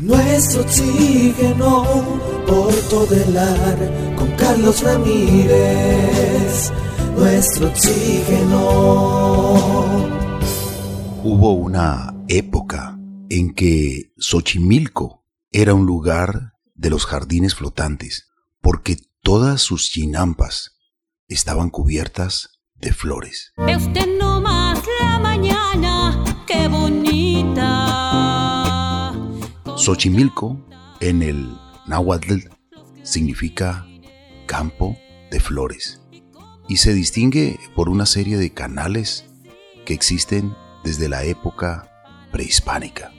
Nuestro oxígeno por todo el ar con Carlos Ramírez. Nuestro oxígeno. Hubo una época en que Xochimilco era un lugar de los jardines flotantes, porque todas sus chinampas estaban cubiertas de flores. usted no más la mañana, qué bonita. Xochimilco en el náhuatl significa campo de flores y se distingue por una serie de canales que existen desde la época prehispánica.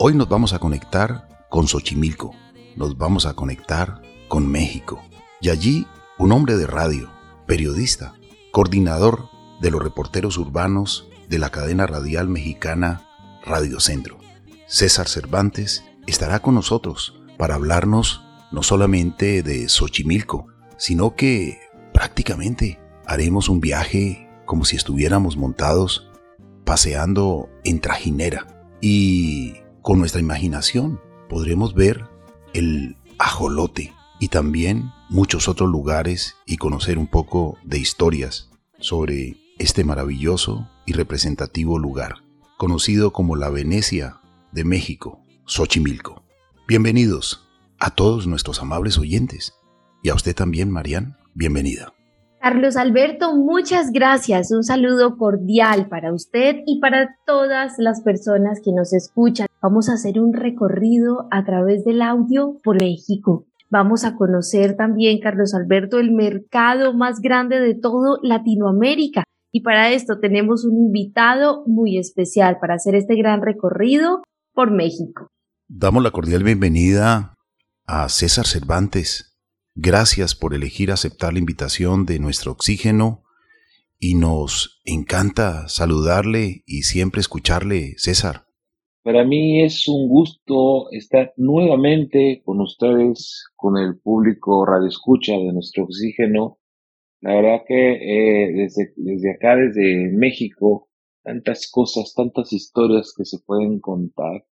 Hoy nos vamos a conectar con Xochimilco, nos vamos a conectar con México y allí un hombre de radio, periodista, coordinador de los reporteros urbanos de la cadena radial mexicana Radio Centro, César Cervantes, estará con nosotros para hablarnos no solamente de Xochimilco, sino que prácticamente haremos un viaje como si estuviéramos montados paseando en trajinera. Y con nuestra imaginación podremos ver el ajolote y también muchos otros lugares y conocer un poco de historias sobre este maravilloso y representativo lugar, conocido como la Venecia de México, Xochimilco. Bienvenidos a todos nuestros amables oyentes y a usted también, Marian, bienvenida. Carlos Alberto, muchas gracias. Un saludo cordial para usted y para todas las personas que nos escuchan. Vamos a hacer un recorrido a través del audio por México. Vamos a conocer también, Carlos Alberto, el mercado más grande de todo Latinoamérica. Y para esto tenemos un invitado muy especial para hacer este gran recorrido por México. Damos la cordial bienvenida a César Cervantes, Gracias por elegir aceptar la invitación de nuestro oxígeno y nos encanta saludarle y siempre escucharle, César. Para mí es un gusto estar nuevamente con ustedes, con el público Radio Escucha de nuestro oxígeno. La verdad que eh, desde, desde acá, desde México, tantas cosas, tantas historias que se pueden contar.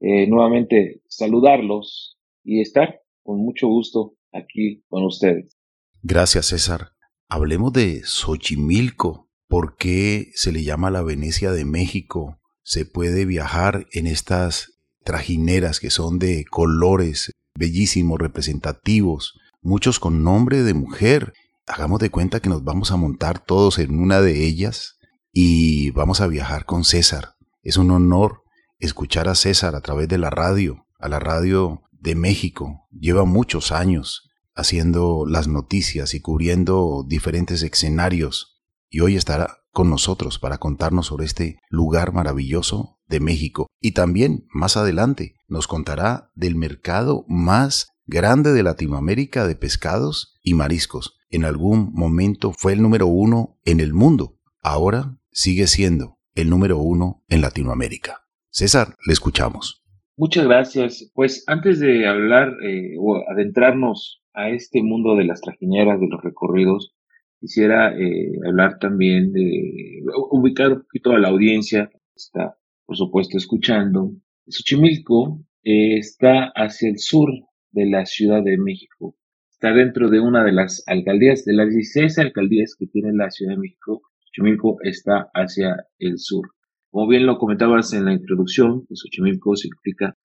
Eh, nuevamente saludarlos y estar con mucho gusto aquí con ustedes. Gracias, César. Hablemos de Xochimilco. ¿Por qué se le llama la Venecia de México? Se puede viajar en estas trajineras que son de colores bellísimos, representativos, muchos con nombre de mujer. Hagamos de cuenta que nos vamos a montar todos en una de ellas y vamos a viajar con César. Es un honor escuchar a César a través de la radio, a la radio de México. Lleva muchos años haciendo las noticias y cubriendo diferentes escenarios y hoy estará con nosotros para contarnos sobre este lugar maravilloso de México. Y también más adelante nos contará del mercado más grande de Latinoamérica de pescados y mariscos. En algún momento fue el número uno en el mundo. Ahora sigue siendo el número uno en Latinoamérica. César, le escuchamos. Muchas gracias. Pues antes de hablar eh, o adentrarnos a este mundo de las trajineras, de los recorridos, quisiera eh, hablar también de ubicar un poquito a la audiencia que está, por supuesto, escuchando. Xochimilco eh, está hacia el sur de la Ciudad de México. Está dentro de una de las alcaldías, de las 16 alcaldías que tiene la Ciudad de México. Xochimilco está hacia el sur. Como bien lo comentabas en la introducción, Xochimilco significa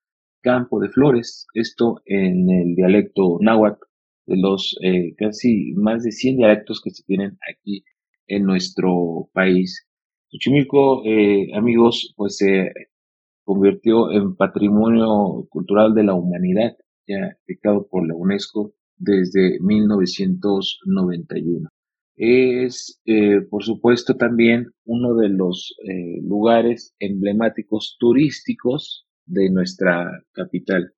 campo de flores, esto en el dialecto náhuatl de los eh, casi más de 100 dialectos que se tienen aquí en nuestro país. Xochimilco, eh, amigos, pues se convirtió en patrimonio cultural de la humanidad, ya dictado por la UNESCO desde 1991. Es, eh, por supuesto, también uno de los eh, lugares emblemáticos turísticos de nuestra capital.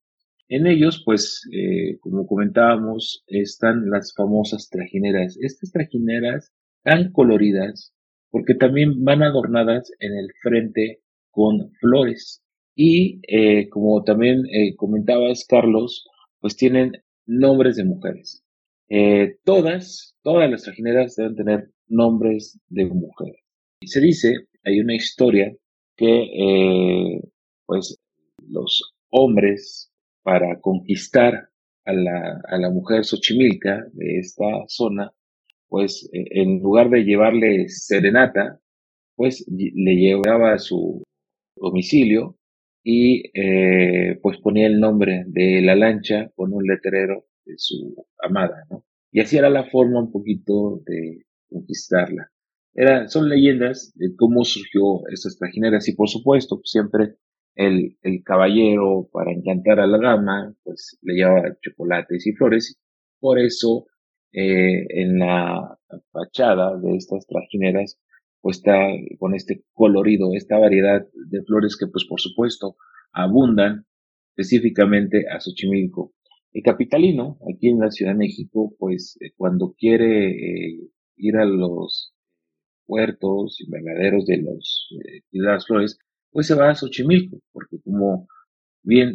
En ellos, pues, eh, como comentábamos, están las famosas trajineras. Estas trajineras tan coloridas, porque también van adornadas en el frente con flores. Y como también comentabas, Carlos, pues tienen nombres de mujeres. Todas todas las trajineras deben tener nombres de mujeres. Y se dice, hay una historia que eh, pues los hombres para conquistar a la, a la mujer Xochimilca de esta zona, pues eh, en lugar de llevarle serenata, pues le llevaba a su domicilio y eh, pues ponía el nombre de la lancha con un letrero de su amada, ¿no? Y así era la forma un poquito de conquistarla. Era, son leyendas de cómo surgió estas trajineras y por supuesto siempre el, el caballero para encantar a la dama pues le llevaba chocolates y flores. Por eso eh, en la fachada de estas trajineras pues está con este colorido, esta variedad de flores que pues por supuesto abundan específicamente a Xochimilco. El capitalino, aquí en la Ciudad de México, pues eh, cuando quiere eh, ir a los puertos, invernaderos de, los, eh, de las flores, pues se va a Xochimilco, porque como bien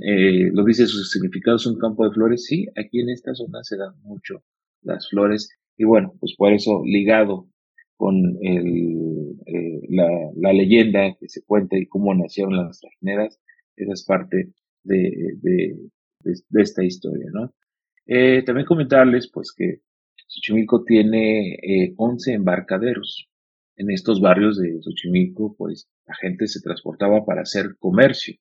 lo dice su significado es un campo de flores, sí, aquí en esta zona se dan mucho las flores, y bueno, pues por eso ligado con el, la, la, leyenda que se cuenta y cómo nacieron las trajineras, esa es parte de, de, esta historia, ¿no? Eh, también comentarles, pues, que Xochimilco tiene eh, 11 embarcaderos. En estos barrios de Xochimilco, pues, la gente se transportaba para hacer comercio.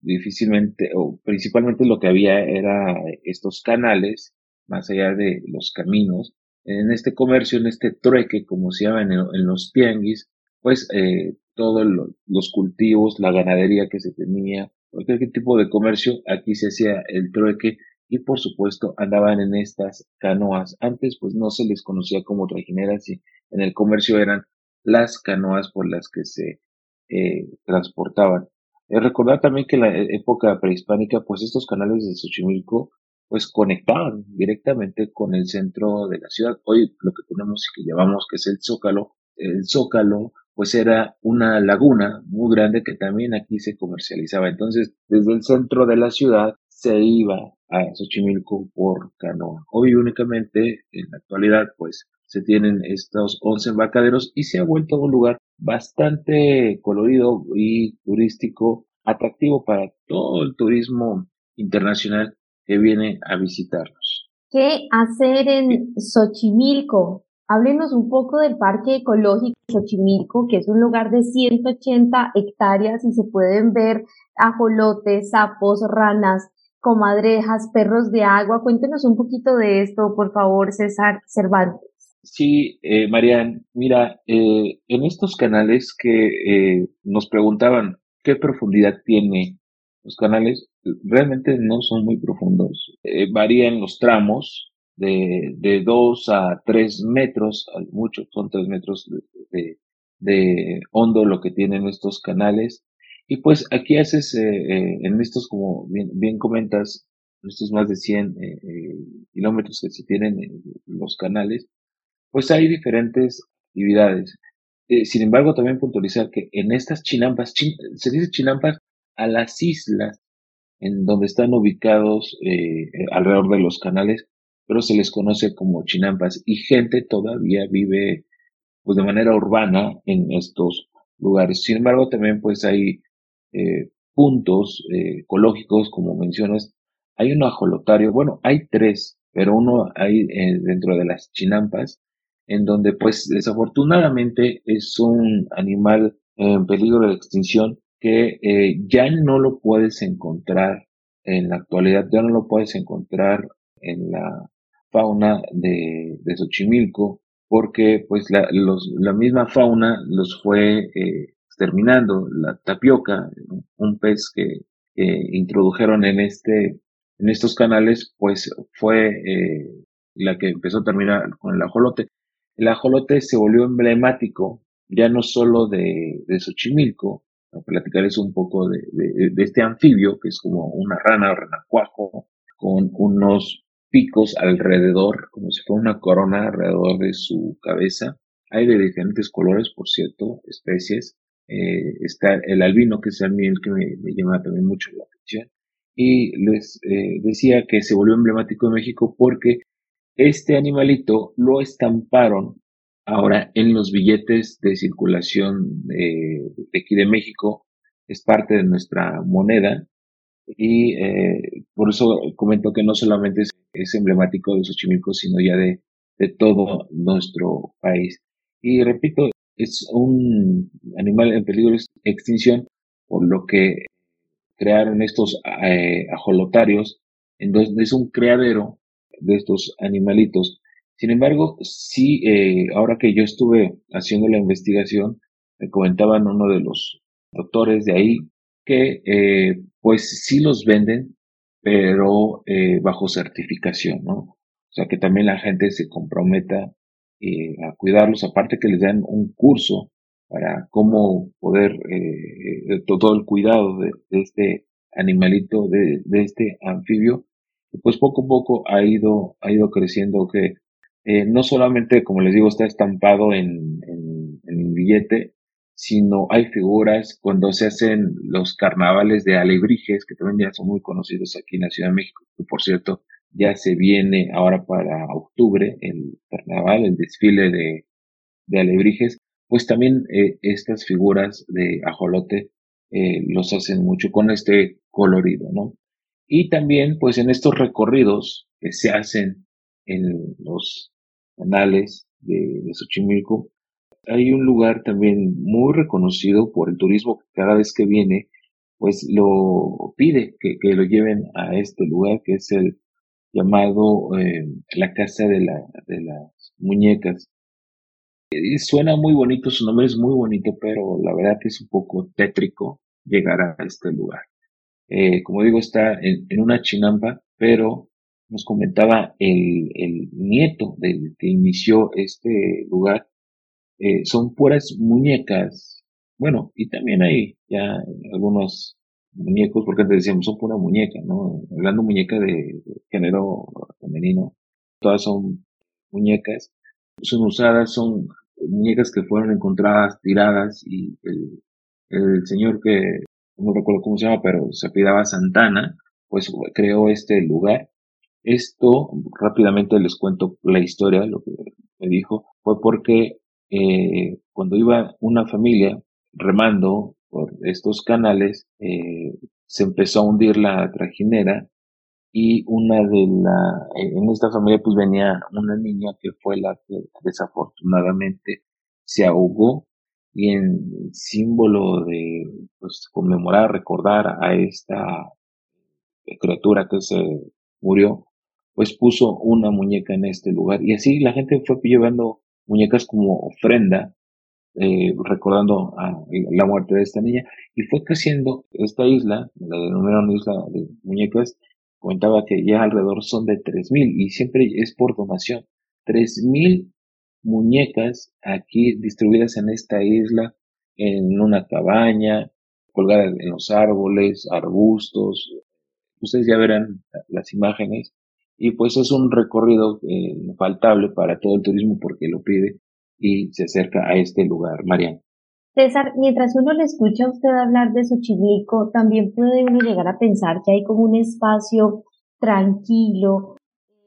Difícilmente, o principalmente lo que había era estos canales, más allá de los caminos. En este comercio, en este trueque, como se llama en, los tianguis, pues, eh, todos los cultivos, la ganadería que se tenía, cualquier tipo de comercio, aquí se hacía el trueque y por supuesto andaban en estas canoas. Antes pues no se les conocía como trajineras y en el comercio eran las canoas por las que se eh, transportaban. Eh, recordar también que en la época prehispánica pues estos canales de Xochimilco pues conectaban directamente con el centro de la ciudad. Hoy lo que tenemos y que llamamos que es el Zócalo, el Zócalo pues era una laguna muy grande que también aquí se comercializaba. Entonces, desde el centro de la ciudad se iba a Xochimilco por canoa. Hoy únicamente, en la actualidad, pues se tienen estos 11 embarcaderos y se ha vuelto un lugar bastante colorido y turístico, atractivo para todo el turismo internacional que viene a visitarnos. ¿Qué hacer en Xochimilco? Háblenos un poco del Parque Ecológico Xochimilco, que es un lugar de 180 hectáreas y se pueden ver ajolotes, sapos, ranas, comadrejas, perros de agua. Cuéntenos un poquito de esto, por favor, César Cervantes. Sí, eh, Marian, mira, eh, en estos canales que eh, nos preguntaban qué profundidad tiene los canales, realmente no son muy profundos. Eh, varían los tramos, de, de 2 a 3 metros, mucho, son 3 metros de, de, hondo lo que tienen estos canales. Y pues aquí haces, eh, eh, en estos, como bien, bien comentas, estos más de 100 eh, kilómetros que se tienen en los canales, pues hay diferentes actividades. sin embargo, también puntualizar que en estas chinampas, se dice chinampas a las islas en donde están ubicados alrededor de los canales, pero se les conoce como chinampas y gente todavía vive pues de manera urbana en estos lugares. Sin embargo, también pues hay eh, puntos eh, ecológicos, como mencionas. Hay un ajolotario, bueno, hay tres, pero uno hay eh, dentro de las chinampas, en donde pues desafortunadamente es un animal en peligro de extinción que ya no lo puedes encontrar en la actualidad, ya no lo puedes encontrar en la fauna de, Xochimilco, porque pues la, los, la misma fauna los fue eh, exterminando. La tapioca, un pez que introdujeron en este, en estos canales, pues fue eh, la que empezó a terminar con el ajolote. El ajolote se volvió emblemático ya no solo de, de Xochimilco, platicarles un poco de, de, de, este anfibio, que es como una rana o renacuajo, con unos picos alrededor, como si fuera una corona alrededor de su cabeza. Hay de diferentes colores, por cierto, especies. Eh, está el albino, que es el que me, llama también mucho la atención. Y les eh, decía que se volvió emblemático en México porque este animalito lo estamparon ahora en los billetes de circulación de, de aquí de México. Es parte de nuestra moneda y eh, por eso comento que no solamente es, emblemático de Xochimilco, sino ya de, de todo nuestro país. Y repito, es un animal en peligro de extinción, por lo que crearon estos eh, ajolotarios, entonces es un criadero de estos animalitos. Sin embargo, sí, eh, ahora que yo estuve haciendo la investigación, me comentaban uno de los doctores de ahí que eh, pues sí los venden, pero eh, bajo certificación, ¿no? O sea, que también la gente se comprometa eh, a cuidarlos, aparte que les dan un curso para cómo poder, eh, todo el cuidado de, este animalito, de, este anfibio, pues poco a poco ha ido, ha ido creciendo que no solamente, como les digo, está estampado en, en, en el billete, sino hay figuras cuando se hacen los carnavales de alebrijes, que también ya son muy conocidos aquí en la Ciudad de México, que por cierto ya se viene ahora para octubre el carnaval, el desfile de, alebrijes, pues también eh, estas figuras de ajolote eh, los hacen mucho con este colorido, ¿no? Y también, pues en estos recorridos que se hacen en los canales de, de Xochimilco, hay un lugar también muy reconocido por el turismo que cada vez que viene, pues lo pide que, lo lleven a este lugar que es el llamado eh, la casa de, la, de las muñecas. Suena muy bonito, su nombre es muy bonito, pero la verdad que es un poco tétrico llegar a este lugar. Eh, como digo, está en, una chinampa, pero nos comentaba el nieto del que inició este lugar, eh, son puras muñecas. Bueno, y también hay ya algunos muñecos, porque antes decíamos son pura muñeca, ¿no? Hablando muñeca de, género femenino, todas son muñecas, son usadas, son muñecas que fueron encontradas tiradas y el, el señor que no recuerdo cómo se llama, pero se apellidaba Santana, pues creó este lugar. Esto, rápidamente les cuento la historia, lo que me dijo, fue porque eh, cuando iba una familia remando por estos canales, eh, se empezó a hundir la trajinera y una de la, en esta familia pues venía una niña que fue la que desafortunadamente se ahogó y en símbolo de pues conmemorar, recordar a esta criatura que se murió, pues puso una muñeca en este lugar. Y así la gente fue llevando muñecas como ofrenda, eh, recordando a la muerte de esta niña, y fue creciendo esta isla, la denominaron isla de muñecas, comentaba que ya alrededor son de 3.000 y siempre es por donación. 3.000 muñecas aquí distribuidas en esta isla, en una cabaña, colgadas en los árboles, arbustos. Ustedes ya verán las imágenes y pues es un recorrido eh, faltable para todo el turismo porque lo pide y se acerca a este lugar. Mariana. César, mientras uno le escucha a usted hablar de Xochimilco, también puede uno llegar a pensar que hay como un espacio tranquilo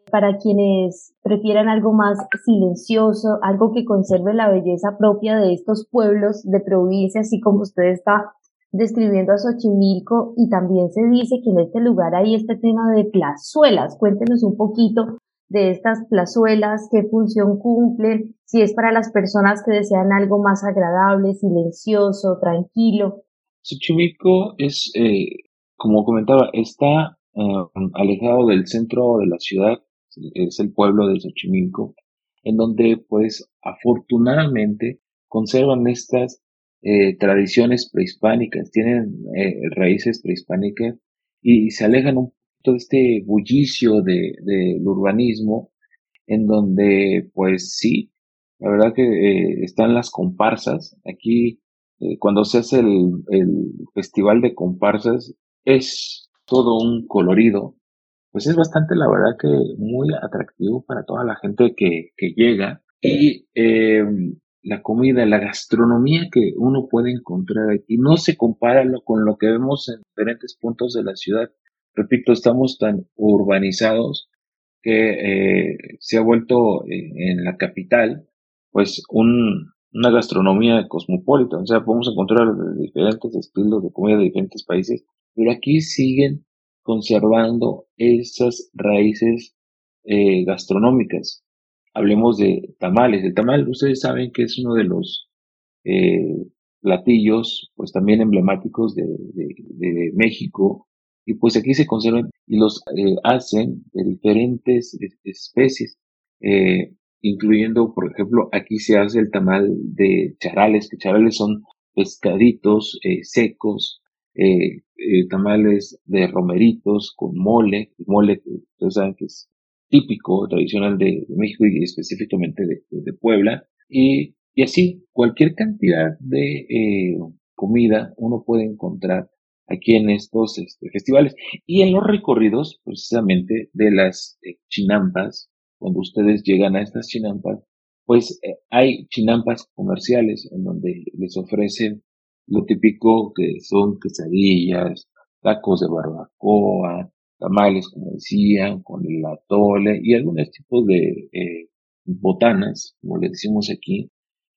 para quienes prefieran algo más silencioso, algo que conserve la belleza propia de estos pueblos de provincia, así como usted está describiendo a Xochimilco y también se dice que en este lugar hay este tema de plazuelas. Cuéntenos un poquito de estas plazuelas, qué función cumplen, si es para las personas que desean algo más agradable, silencioso, tranquilo. Xochimilco es, eh, como comentaba, está eh, alejado del centro de la ciudad, es el pueblo de Xochimilco, en donde pues afortunadamente conservan estas eh, tradiciones prehispánicas, tienen eh, raíces prehispánicas y, se alejan un poquito de este bullicio del de, urbanismo en donde pues sí, la verdad que eh, están las comparsas. Aquí cuando se hace el, el festival de comparsas es todo un colorido, pues es bastante la verdad que muy atractivo para toda la gente que, que llega y eh, la comida, la gastronomía que uno puede encontrar aquí no se compara con lo que vemos en diferentes puntos de la ciudad. Repito, estamos tan urbanizados que eh, se ha vuelto eh, en la capital pues un, una gastronomía cosmopolita, o sea, podemos encontrar diferentes estilos de comida de diferentes países, pero aquí siguen conservando esas raíces eh, gastronómicas. Hablemos de tamales. El tamal, ustedes saben que es uno de los eh, platillos, pues también emblemáticos de, México, y pues aquí se conservan y los eh, hacen de diferentes especies, eh, incluyendo, por ejemplo, aquí se hace el tamal de charales, que charales son pescaditos secos, tamales de romeritos con mole, mole ustedes saben que es típico, tradicional de, México y específicamente de, Puebla, y, y, así cualquier cantidad de comida uno puede encontrar aquí en estos este, festivales. Y en los recorridos, precisamente, de las eh, chinampas, cuando ustedes llegan a estas chinampas, pues eh, hay chinampas comerciales en donde les ofrecen lo típico que son quesadillas, tacos de barbacoa, tamales, como decía, con el atole y algunos tipos de eh, botanas, como le decimos aquí,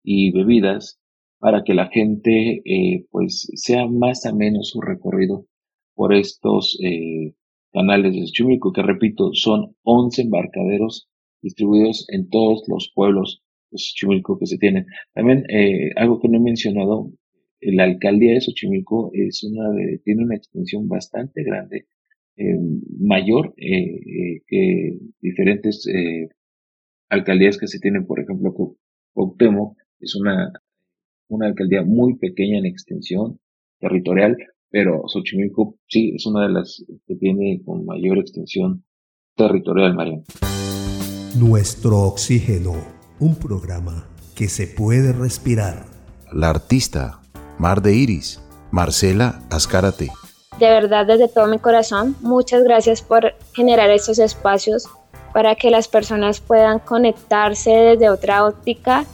y bebidas para que la gente eh, pues sea más o menos su recorrido por estos eh, canales de Xochimilco, que repito, son 11 embarcaderos distribuidos en todos los pueblos de Xochimilco que se tienen. También eh, algo que no he mencionado, la alcaldía de Xochimilco es una de, tiene una extensión bastante grande, mayor que diferentes alcaldías que se tienen, por ejemplo, Cuauhtémoc es una una alcaldía muy pequeña en extensión territorial, pero Xochimilco sí es una de las que tiene con mayor extensión territorial, Mariano. Nuestro oxígeno, un programa que se puede respirar. La artista Mar de Iris, Marcela Azcárate. De verdad, desde todo mi corazón, muchas gracias por generar estos espacios para que las personas puedan conectarse desde otra óptica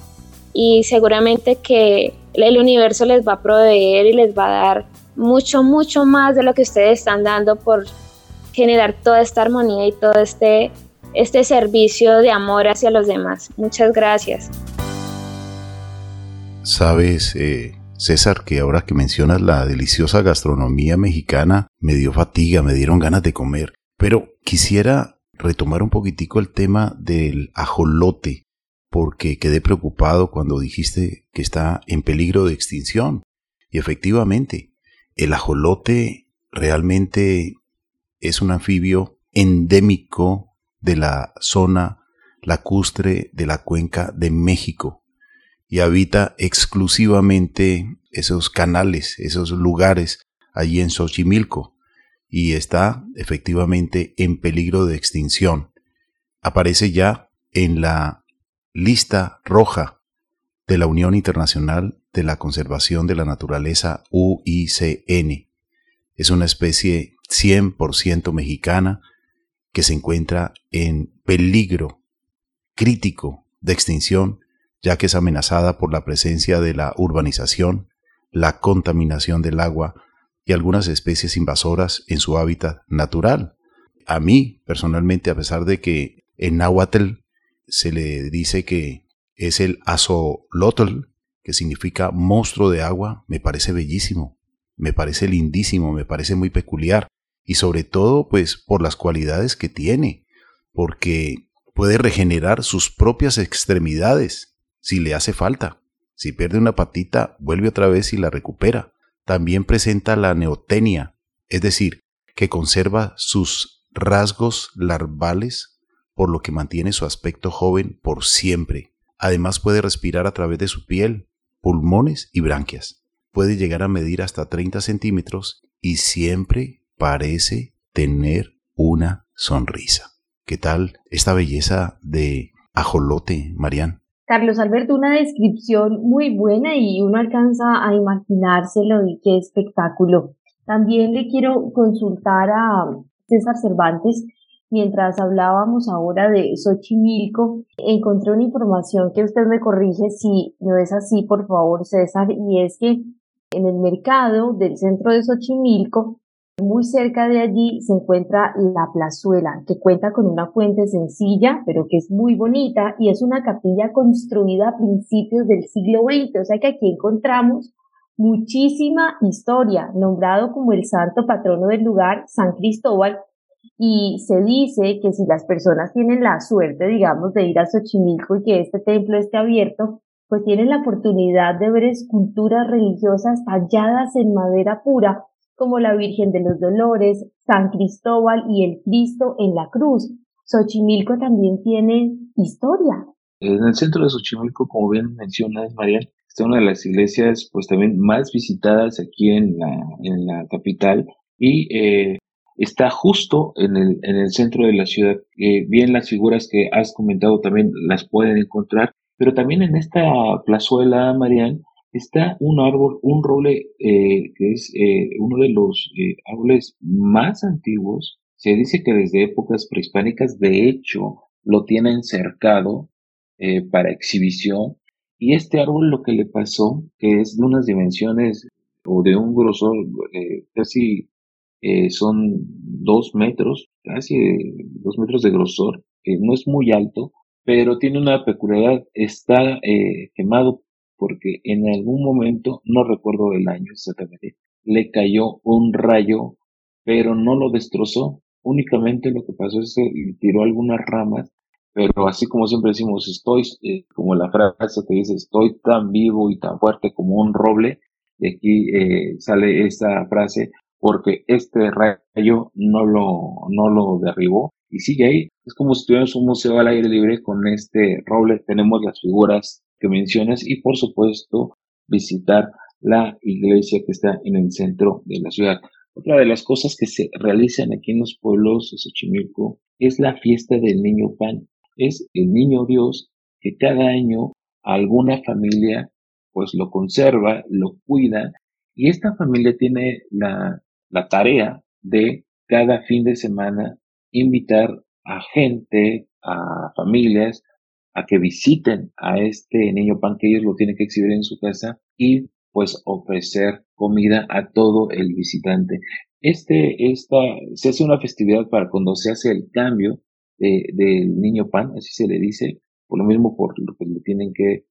y seguramente que el universo les va a proveer y les va a dar mucho, mucho más de lo que ustedes están dando por generar toda esta armonía y todo este, este servicio de amor hacia los demás. Muchas gracias. Sabes, eh, César, que ahora que mencionas la deliciosa gastronomía mexicana, me dio fatiga, me dieron ganas de comer. Pero quisiera retomar un poquitico el tema del ajolote porque quedé preocupado cuando dijiste que está en peligro de extinción. Y efectivamente, el ajolote realmente es un anfibio endémico de la zona lacustre de la cuenca de México y habita exclusivamente esos canales, esos lugares allí en Xochimilco y está efectivamente en peligro de extinción. Aparece ya en la lista roja de la Unión Internacional de la Conservación de la Naturaleza UICN. Es una especie 100% mexicana que se encuentra en peligro crítico de extinción ya que es amenazada por la presencia de la urbanización, la contaminación del agua y algunas especies invasoras en su hábitat natural. A mí, personalmente, a pesar de que en náhuatl se le dice que es el azolotl, que significa monstruo de agua, me parece bellísimo, me parece lindísimo, me parece muy peculiar y sobre todo pues por las cualidades que tiene, porque puede regenerar sus propias extremidades si le hace falta. Si pierde una patita, vuelve otra vez y la recupera. También presenta la neotenia, es decir, que conserva sus rasgos larvales por lo que mantiene su aspecto joven por siempre. Además puede respirar a través de su piel, pulmones y branquias. Puede llegar a medir hasta 30 centímetros y siempre parece tener una sonrisa. ¿Qué tal esta belleza de ajolote, Marian? Carlos Alberto, una descripción muy buena y uno alcanza a imaginárselo y qué espectáculo. También le quiero consultar a César Cervantes Mientras hablábamos ahora de Xochimilco, encontré una información que usted me corrige si no es así, por favor, César, y es que en el mercado del centro de Xochimilco, muy cerca de allí se encuentra la plazuela, que cuenta con una fuente sencilla, pero que es muy bonita, y es una capilla construida a principios del siglo XX, o sea que aquí encontramos muchísima historia, nombrado como el santo patrono del lugar, San Cristóbal, y se dice que si las personas tienen la suerte, digamos, de ir a Xochimilco y que este templo esté abierto, pues tienen la oportunidad de ver esculturas religiosas talladas en madera pura, como la Virgen de los Dolores, San Cristóbal y el Cristo en la cruz. Xochimilco también tiene historia. En el centro de Xochimilco, como bien mencionas, María, está una de las iglesias pues también más visitadas aquí en la, en la capital y eh, está justo en el, en el centro de la ciudad. Eh, bien las figuras que has comentado también las pueden encontrar, pero también en esta plazuela, Marian, está un árbol, un roble eh, que es eh, uno de los eh, árboles más antiguos. Se dice que desde épocas prehispánicas, de hecho, lo tienen cercado para exhibición. Y este árbol lo que le pasó, que es de unas dimensiones o de un grosor casi son dos metros, casi dos metros de grosor, no es muy alto, pero tiene una peculiaridad, está quemado porque en algún momento, no recuerdo el año exactamente, le cayó un rayo, pero no lo destrozó. Únicamente lo que pasó es que tiró algunas ramas, pero así como siempre decimos, estoy, eh, como la frase que dice, estoy tan vivo y tan fuerte como un roble, de aquí eh, sale esta frase, porque este rayo no lo, no lo derribó y sigue ahí. Es como si tuviéramos un museo al aire libre con este roble. Tenemos las figuras que mencionas y por supuesto visitar la iglesia que está en el centro de la ciudad. Otra de las cosas que se realizan aquí en los pueblos de Xochimilco es la fiesta del niño pan. Es el niño Dios que cada año alguna familia pues lo conserva, lo cuida y esta familia tiene la, la tarea de cada fin de semana invitar a gente, a familias, a que visiten a este niño pan que ellos lo tienen que exhibir en su casa y pues ofrecer comida a todo el visitante. Este, esta, se hace una festividad para cuando se hace el cambio del niño pan, así se le dice, por lo mismo por lo que le tienen que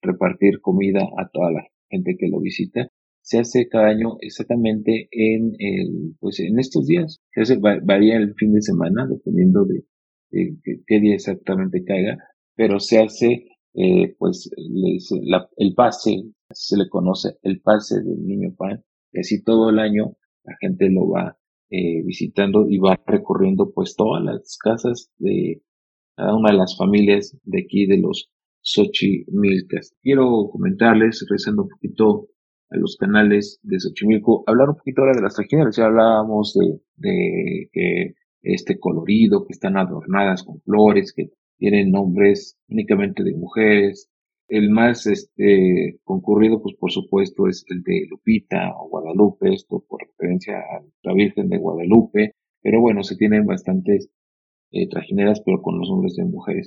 repartir comida a toda la gente que lo visita. Se hace cada año exactamente en el, pues en estos días. Se hace, varía el fin de semana, dependiendo de, de qué día exactamente caiga, pero se hace eh, pues el pase, se le conoce el pase del niño pan, y así todo el año la gente lo va eh, visitando y va recorriendo pues todas las casas de cada una de las familias de aquí de los Xochimilcas. Quiero comentarles, rezando un poquito a los canales de Xochimilco, hablar un poquito ahora de las trajineras, ya hablábamos de, de este colorido, que están adornadas con flores, que tienen nombres únicamente de mujeres. El más este, concurrido, pues por supuesto, es el de Lupita o Guadalupe, esto por referencia a la Virgen de Guadalupe, pero bueno, se tienen bastantes eh, trajineras, pero con los nombres de mujeres.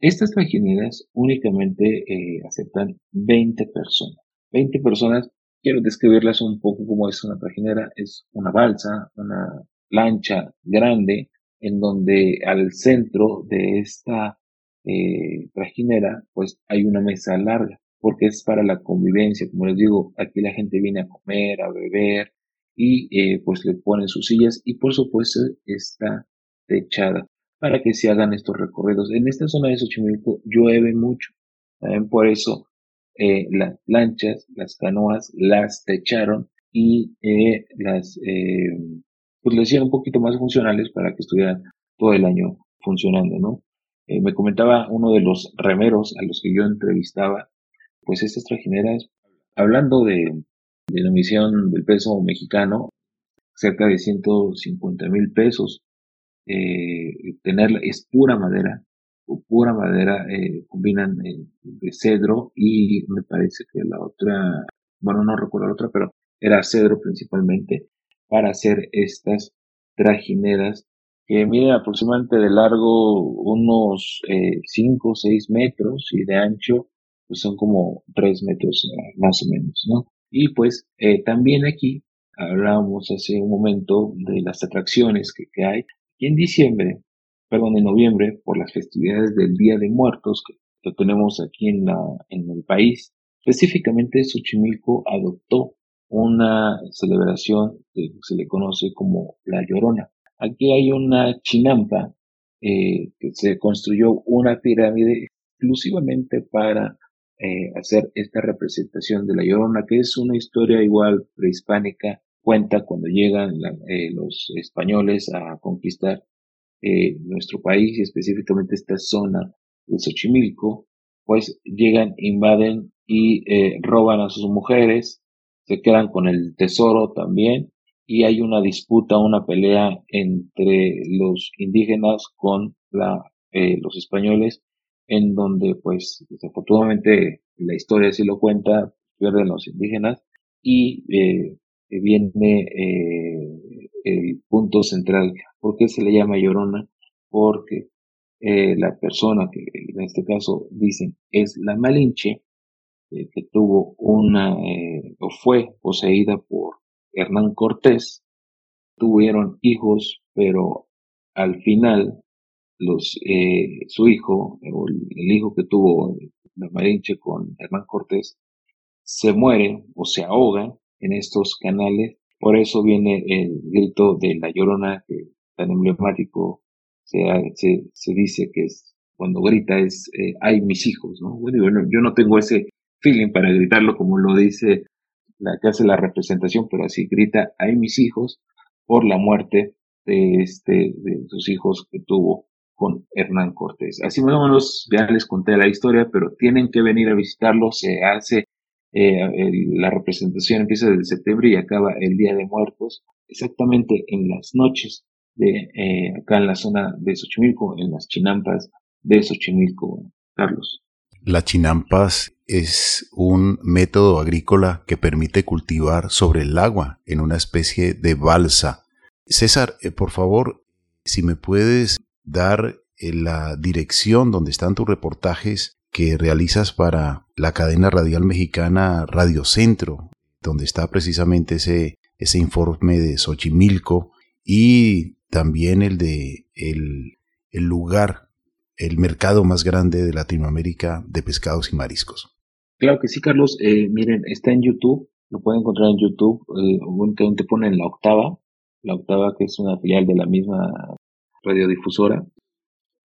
Estas trajineras únicamente eh, aceptan 20 personas. 20 personas, quiero describirlas un poco como es una trajinera, es una balsa, una lancha grande en donde al centro de esta eh, trajinera, pues hay una mesa larga, porque es para la convivencia. Como les digo, aquí la gente viene a comer, a beber y eh, pues le ponen sus sillas y por supuesto está techada para que se hagan estos recorridos. En esta zona de Xochimilco llueve mucho, también por eso eh, las lanchas, las canoas las techaron y eh, las eh, pues le hicieron un poquito más funcionales para que estuvieran todo el año funcionando, ¿no? Eh, me comentaba uno de los remeros a los que yo entrevistaba, pues estas trajineras, hablando de, de la emisión del peso mexicano, cerca de 150 mil pesos, eh, tenerla es pura madera, pura madera, eh, combinan de cedro y me parece que la otra, bueno, no recuerdo la otra, pero era cedro principalmente, para hacer estas trajineras que miden aproximadamente de largo unos 5 o 6 metros y de ancho pues son como 3 metros eh, más o menos, ¿no? Y pues eh, también aquí hablábamos hace un momento de las atracciones que, que hay. Y en diciembre, perdón, en noviembre, por las festividades del Día de Muertos que, tenemos aquí en, la, en el país, Específicamente, Xochimilco adoptó una celebración que se le conoce como la Llorona. Aquí hay una chinampa eh, que se construyó una pirámide exclusivamente para eh, hacer esta representación de la Llorona, que es una historia igual prehispánica, cuenta cuando llegan eh, los españoles a conquistar nuestro país específicamente esta zona de Xochimilco, pues llegan, invaden y roban a sus mujeres, se quedan con el tesoro también y hay una disputa, una pelea entre los indígenas con la, eh, los españoles, en donde pues desafortunadamente la historia así lo cuenta, pierden los indígenas y eh, viene eh, el punto central. ¿Por qué se le llama llorona? Porque la persona que en este caso dicen es la Malinche, que tuvo una fue poseída por Hernán Cortés, tuvieron hijos, pero al final los, eh, su hijo, o el, hijo que tuvo la Marinche con Hernán Cortés, se muere o se ahoga en estos canales. Por eso viene el grito de la llorona, que tan emblemático se, se, se dice que es cuando grita es eh, ay mis hijos, ¿no? Bueno, yo no tengo ese feeling para gritarlo como lo dice la que hace la representación, pero así grita, hay mis hijos por la muerte de este, de sus hijos que tuvo con Hernán Cortés. Así más o menos ya les conté la historia, pero tienen que venir a visitarlo, se hace eh, la representación empieza desde septiembre y acaba el Día de Muertos, exactamente en las noches de eh, acá en la zona de Xochimilco, en las chinampas de Xochimilco, Carlos. Las chinampas es un método agrícola que permite cultivar sobre el agua en una especie de balsa. César, eh, por favor, si me puedes dar eh, la dirección donde están tus reportajes que realizas para la cadena radial mexicana Radio Centro, donde está precisamente ese, ese informe de Xochimilco y también el de el lugar, el mercado más grande de Latinoamérica de pescados y mariscos. Claro que sí, Carlos. Eh, miren, está en YouTube, lo pueden encontrar en YouTube. Eh, ponen la octava, la octava que es una filial de la misma radiodifusora.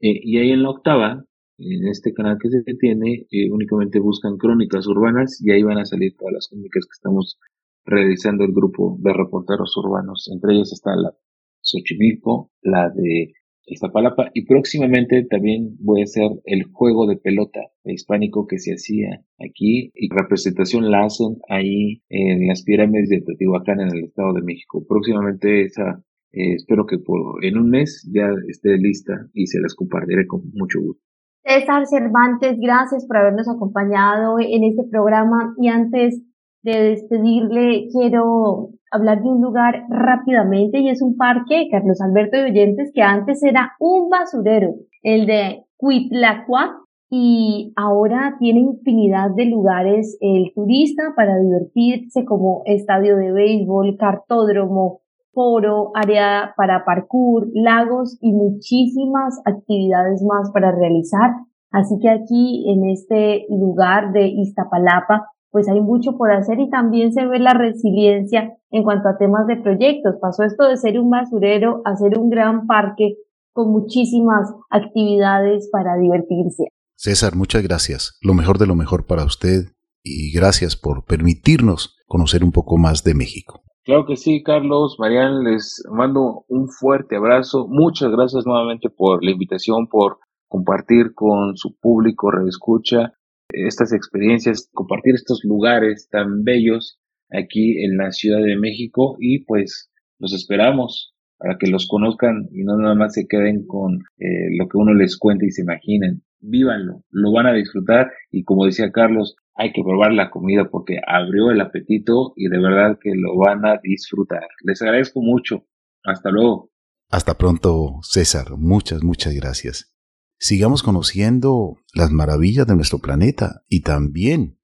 Eh, y ahí en la octava, en este canal que se tiene, eh, únicamente buscan crónicas urbanas y ahí van a salir todas las crónicas que estamos realizando el grupo de reporteros urbanos. Entre ellas está la Xochimilco, la de Iztapalapa y próximamente también voy a hacer el juego de pelota hispánico que se hacía aquí y representación la hacen ahí en las pirámides de Teotihuacán en el Estado de México. Próximamente esa eh, espero que por en un mes ya esté lista y se las compartiré con mucho gusto. César Cervantes, gracias por habernos acompañado en este programa y antes de despedirle quiero hablar de un lugar rápidamente y es un parque, Carlos Alberto de Oyentes, que antes era un basurero, el de Cuitlacuac, y ahora tiene infinidad de lugares el turista para divertirse como estadio de béisbol, cartódromo, foro, área para parkour, lagos y muchísimas actividades más para realizar. Así que aquí en este lugar de Iztapalapa pues hay mucho por hacer y también se ve la resiliencia en cuanto a temas de proyectos. Pasó esto de ser un basurero a ser un gran parque con muchísimas actividades para divertirse. César, muchas gracias. Lo mejor de lo mejor para usted y gracias por permitirnos conocer un poco más de México. Claro que sí, Carlos, Marian, les mando un fuerte abrazo. Muchas gracias nuevamente por la invitación, por compartir con su público, redescucha estas experiencias, compartir estos lugares tan bellos aquí en la Ciudad de México y pues los esperamos para que los conozcan y no nada más se queden con eh, lo que uno les cuenta y se imaginen. Vívanlo, lo van a disfrutar y como decía Carlos, hay que probar la comida porque abrió el apetito y de verdad que lo van a disfrutar. Les agradezco mucho. Hasta luego. Hasta pronto, César. Muchas, muchas gracias sigamos conociendo las maravillas de nuestro planeta y también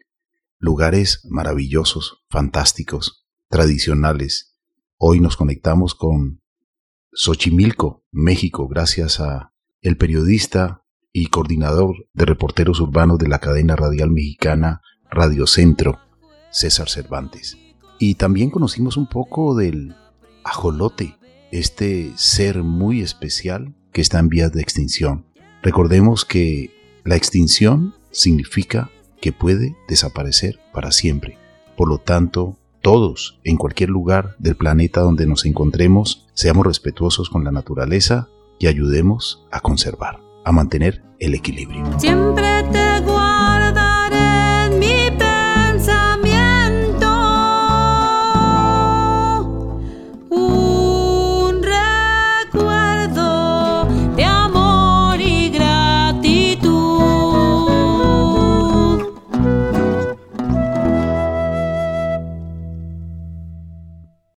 lugares maravillosos, fantásticos, tradicionales. Hoy nos conectamos con Xochimilco, México, gracias a el periodista y coordinador de reporteros urbanos de la cadena radial mexicana Radiocentro César Cervantes. Y también conocimos un poco del ajolote, este ser muy especial que está en vías de extinción. Recordemos que la extinción significa que puede desaparecer para siempre. Por lo tanto, todos, en cualquier lugar del planeta donde nos encontremos, seamos respetuosos con la naturaleza y ayudemos a conservar, a mantener el equilibrio.